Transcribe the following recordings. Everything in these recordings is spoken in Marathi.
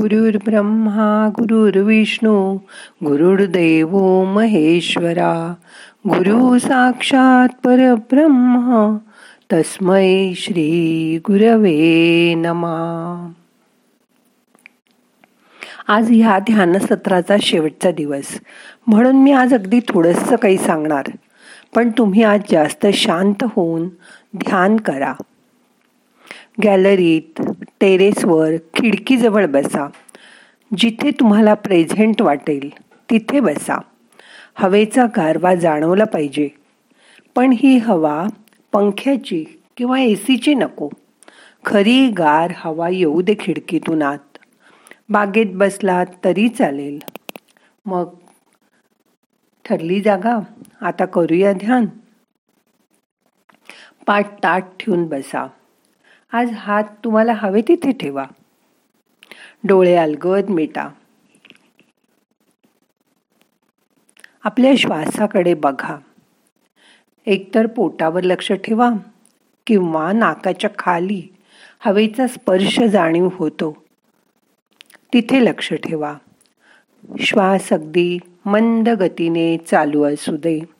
गुरुर्ब्रह्मा गुरुर्विष्णू गुरुर्देव महेश्वरा. गुरु साक्षात परब्रह्म तस्मै श्री गुरवे नमा. आज ह्या ध्यान सत्राचा शेवटचा दिवस. म्हणून मी आज अगदी थोडंसं काही सांगणार. पण तुम्ही आज जास्त शांत होऊन ध्यान करा. गॅलरीत टेरेसवर खिडकीजवळ बसा. जिथे तुम्हाला प्रेझेंट वाटेल तिथे बसा. हवेचा गारवा जाणवला पाहिजे. पण ही हवा पंख्याची किंवा ए सीची नको. खरी गार हवा येऊ दे खिडकीतून आत. बागेत बसलात तरी चालेल. मग ठरली जागा. आता करूया ध्यान. पाठ ताट ठेवून बसा. आज हात तुम्हाला हवे तिथे ठेवा. डोळे अलगद मिटा. आपल्या श्वासाकडे बघा. एकतर पोटावर लक्ष ठेवा किंवा नाकाच्या खाली हवेचा स्पर्श जाणीव होतो. तिथे लक्ष ठेवा. श्वास अगदी मंद गतीने चालू असू दे.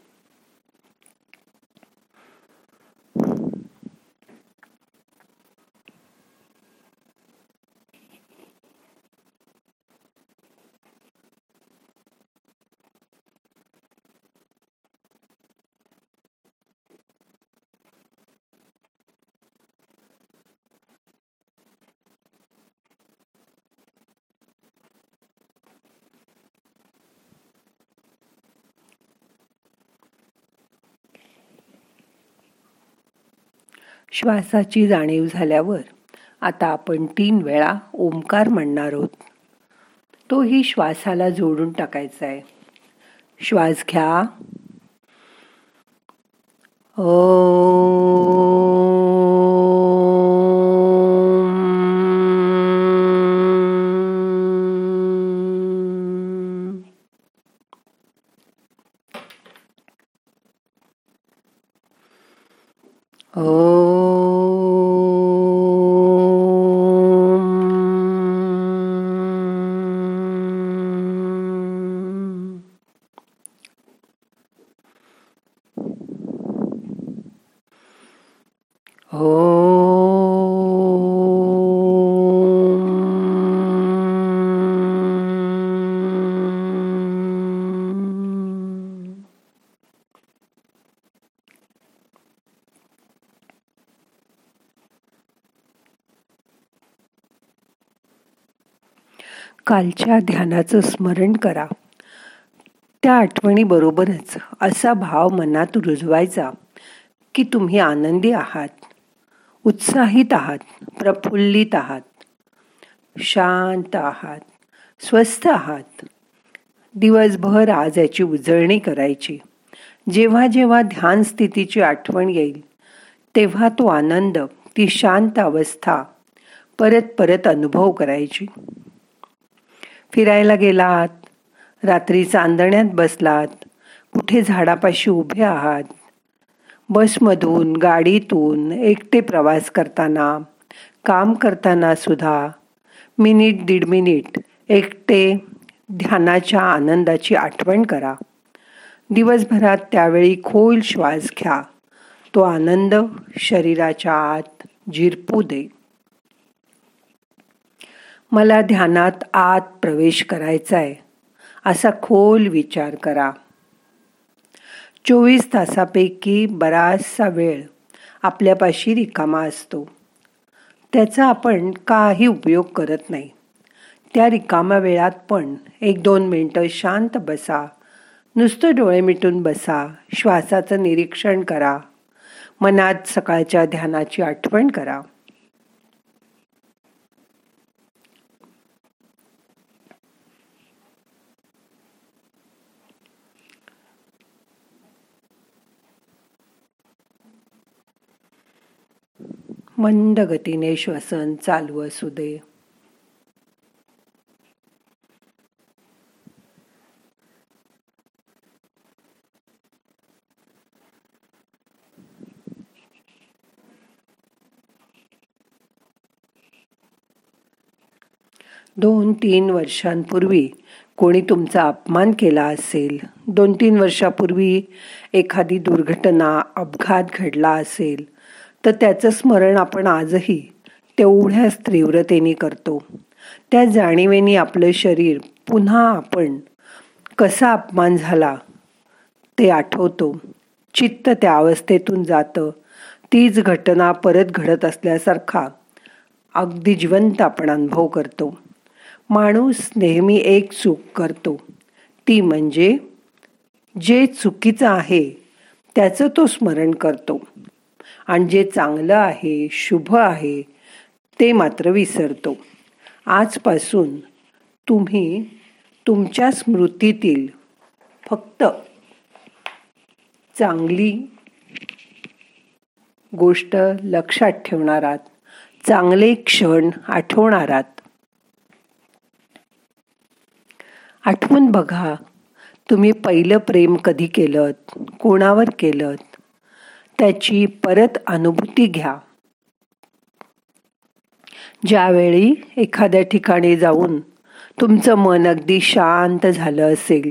श्वासाची जाणीव झाल्यावर आता आपण तीन वेळा ओंकार म्हणणार आहोत. तोही श्वासाला जोडून टाकायचा आहे श्वास घ्या. ओ कालच्या ध्यानाचं स्मरण करा. त्या आठवणीबरोबरच असा भाव मनात रुजवायचा की तुम्ही आनंदी आहात उत्साहित आहात प्रफुल्लित आहात शांत आहात स्वस्थ आहात. दिवसभर आज याची उजळणी करायची. जेव्हा जेव्हा ध्यान स्थितीची आठवण येईल तेव्हा तो आनंद ती शांत अवस्था परत परत अनुभव करायची. फिरायला गेलात रात्री चांदण्यात बसलात कुठे झाडापाशी उभे आहात? बसमधून गाडीतून एकटे प्रवास करताना काम करताना सुद्धा मिनिट दीड मिनिट एकटे ध्यानाच्या आनंदाची आठवण करा. दिवसभरात त्यावेळी खोल श्वास घ्या. तो आनंद शरीराच्या आत झिरपू दे. मला ध्यानात आत प्रवेश करायचा आहे असा खोल विचार करा. चोवीस तासापैकी बराचसा वेळ आपल्यापाशी रिकामा असतो. त्याचा आपण काही उपयोग करत नाही. त्या रिकाम्या वेळात पण एक दोन मिनटं शांत बसा. नुसतं डोळे मिटून बसा. श्वासाचं निरीक्षण करा. मनात सकाळच्या ध्यानाची आठवण करा. मंद गतीने श्वसन चालू असू दे. दोन तीन वर्षांपूर्वी कोणी तुमचा अपमान केला असेल? दोन तीन वर्षापूर्वी एखादी दुर्घटना अपघात घडला असेल? तर त्याचं स्मरण आपण आजही तेवढ्याच तीव्रतेने करतो. त्या जाणीवेनी आपलं शरीर पुन्हा आपण कसा अपमान झाला ते आठवतो. चित्त त्या अवस्थेतून जातं. तीच घटना परत घडत असल्यासारखा अगदी जिवंत आपण अनुभव करतो. माणूस नेहमी एक चूक करतो. ती म्हणजे जे चुकीचं आहे त्याचं तो स्मरण करतो. आणि जे चांगलं आहे शुभ आहे ते मात्र विसरतो. आजपासून तुम्ही तुमच्या स्मृतीतील फक्त चांगली गोष्ट लक्षात ठेवणारात चांगले क्षण आठवणारात आठवून बघा तुम्ही पहिलं प्रेम कधी केलं कोणावर केलं त्याची परत अनुभूती घ्या. ज्यावेळी एखाद्या ठिकाणी जाऊन तुमचं मन अगदी शांत झालं असेल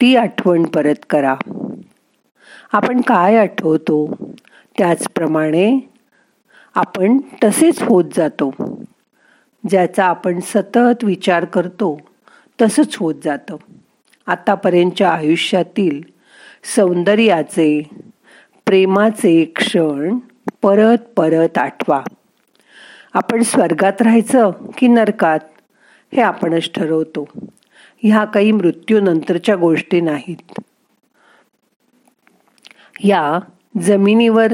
ती आठवण परत करा. आपण काय आठवतो? त्याचप्रमाणे आपण तसेच होत जातो. ज्याचा आपण सतत विचार करतो तसंच होत जातं. आतापर्यंतच्या आयुष्यातील सौंदर्याचे प्रेमाचे क्षण परत परत आठवा. आपण स्वर्गात राहायचं की नरकात हे आपणच ठरवतो. ह्या काही मृत्यूनंतरच्या गोष्टी नाहीत. या जमिनीवर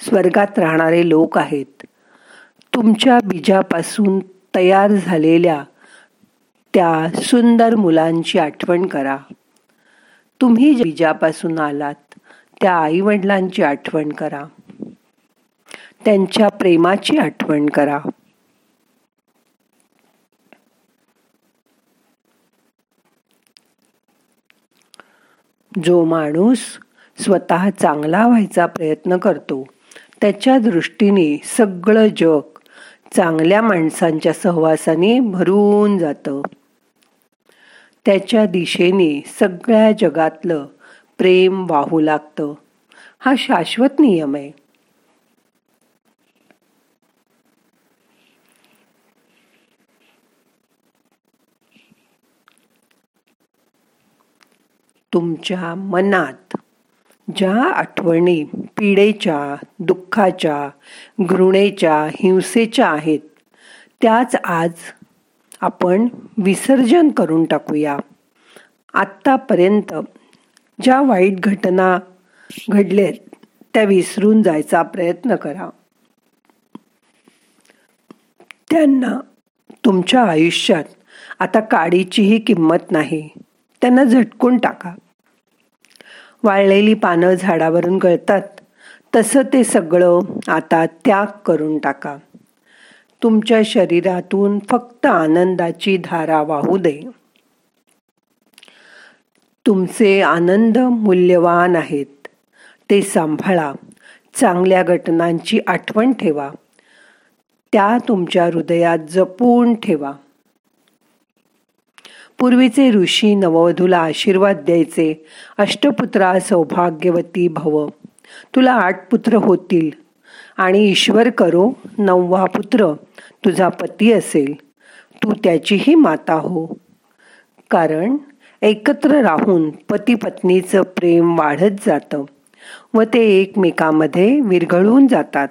स्वर्गात राहणारे लोक आहेत. तुमच्या बीजापासून तयार झालेल्या त्या सुंदर मुलांची आठवण करा. तुम्ही बीजापासून आलात. त्या आई वडिलांची आठवण करा. त्यांच्या प्रेमाची आठवण करा. जो माणूस स्वतः चांगला व्हायचा प्रयत्न करतो त्याच्या दृष्टीने सगळं जग चांगल्या माणसांच्या सहवासाने भरून जातं. त्याच्या दिशेने सगळ्या जगातलं प्रेम वाहू लागतं. हा शाश्वत नियम आहे. तुमच्या मनात ज्या आठवणी पीडेच्या दुःखाच्या घृणेच्या हिंसेच्या आहेत त्याच आज आपण विसर्जन करून टाकूया. आत्तापर्यंत ज्या वाईट घटना घडल्यात त्या विसरून जायचा प्रयत्न करा. त्यांना तुमच्या आयुष्यात आता काडीचीही किंमत नाही. त्यांना झटकून टाका. वाळलेली पानं झाडावरून गळतात. तसं ते सगळं आता त्याग करून टाका. तुमच्या शरीरातून फक्त आनंदाची धारा वाहू दे. तुमचे आनंद मूल्यवान आहेत. ते सांभाळा. चांगल्या घटनांची आठवण ठेवा. त्या तुमच्या हृदयात जपून ठेवा. पूर्वीचे ऋषी नववधूला आशीर्वाद द्यायचे. अष्टपुत्रा सौभाग्यवती भव. तुला आठ पुत्र होतील. आणि ईश्वर करो नववा पुत्र तुझा पती असेल. तू त्याचीही माता हो. कारण एकत्र राहून पती पत्नीचं प्रेम वाढत जातं व ते एकमेकामध्ये विरघळून जातात.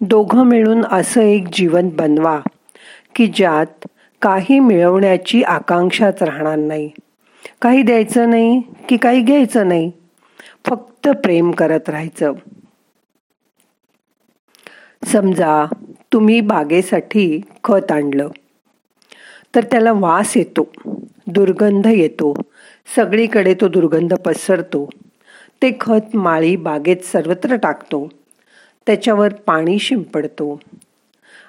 दोघं मिळून असं एक जीवन बनवा की ज्यात काही मिळवण्याची आकांक्षाच राहणार नाही. काही द्यायचं नाही की काही घ्यायचं नाही. फक्त प्रेम करत राहायचं. समजा तुम्ही बागेसाठी खत आणलं. तर त्याला वास येतो दुर्गंध येतो सगळीकडे तो दुर्गंध पसरतो. ते खत माळी बागेत सर्वत्र टाकतो त्याच्यावर पाणी शिंपडतो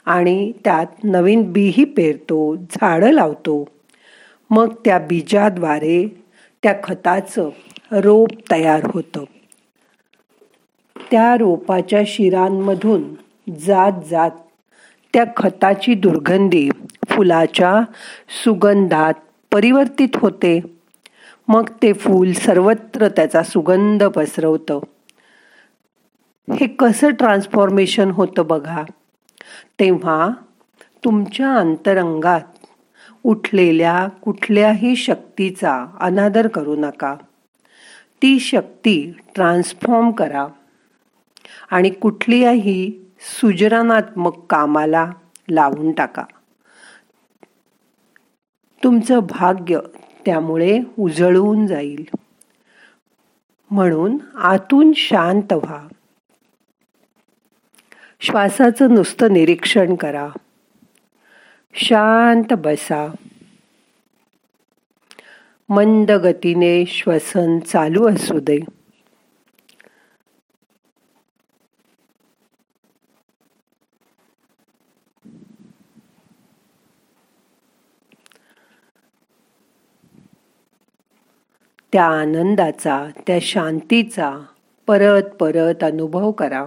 आणि त्यात नवीन बीही पेरतो झाडं लावतो. मग त्या बीजाद्वारे त्या खताचं रोप तयार होतं. त्या रोपाच्या शिरांमधून जात जात त्या खताची दुर्गंधी फुलाच्या सुगंधात परिवर्तित होते. मग ते फूल सर्वत्र त्याचा सुगंध पसरवतं. हे कसं ट्रान्सफॉर्मेशन होतं बघा. तेव्हा तुमच्या अंतरंगात उठलेल्या कुठल्याही शक्तीचा अनादर करू नका. ती शक्ती ट्रान्सफॉर्म करा. आणि कुठल्याही सुजनात्मक कामाला लावून टाका. तुमचं भाग्य त्यामुळे उजळून जाईल. म्हणून आतून शांत व्हा. श्वासाचं नुसतं निरीक्षण करा. शांत बसा. मंद गतीने श्वसन चालू असू दे. त्या आनंदाचा त्या शांतीचा परत परत अनुभव करा.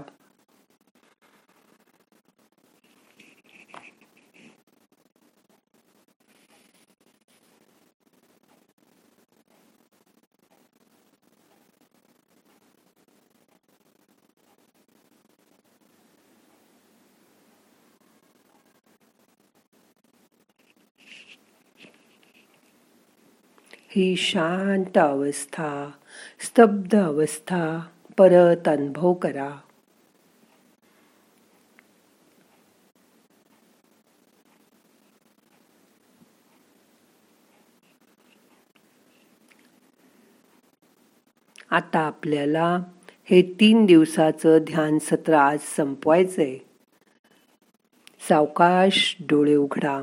ही शांत अवस्था स्तब्ध अवस्था परत अनुभव करा. आता आपल्याला हे तीन दिवसाचं ध्यान सत्र आज संपवायचंय. सावकाश डोळे उघडा.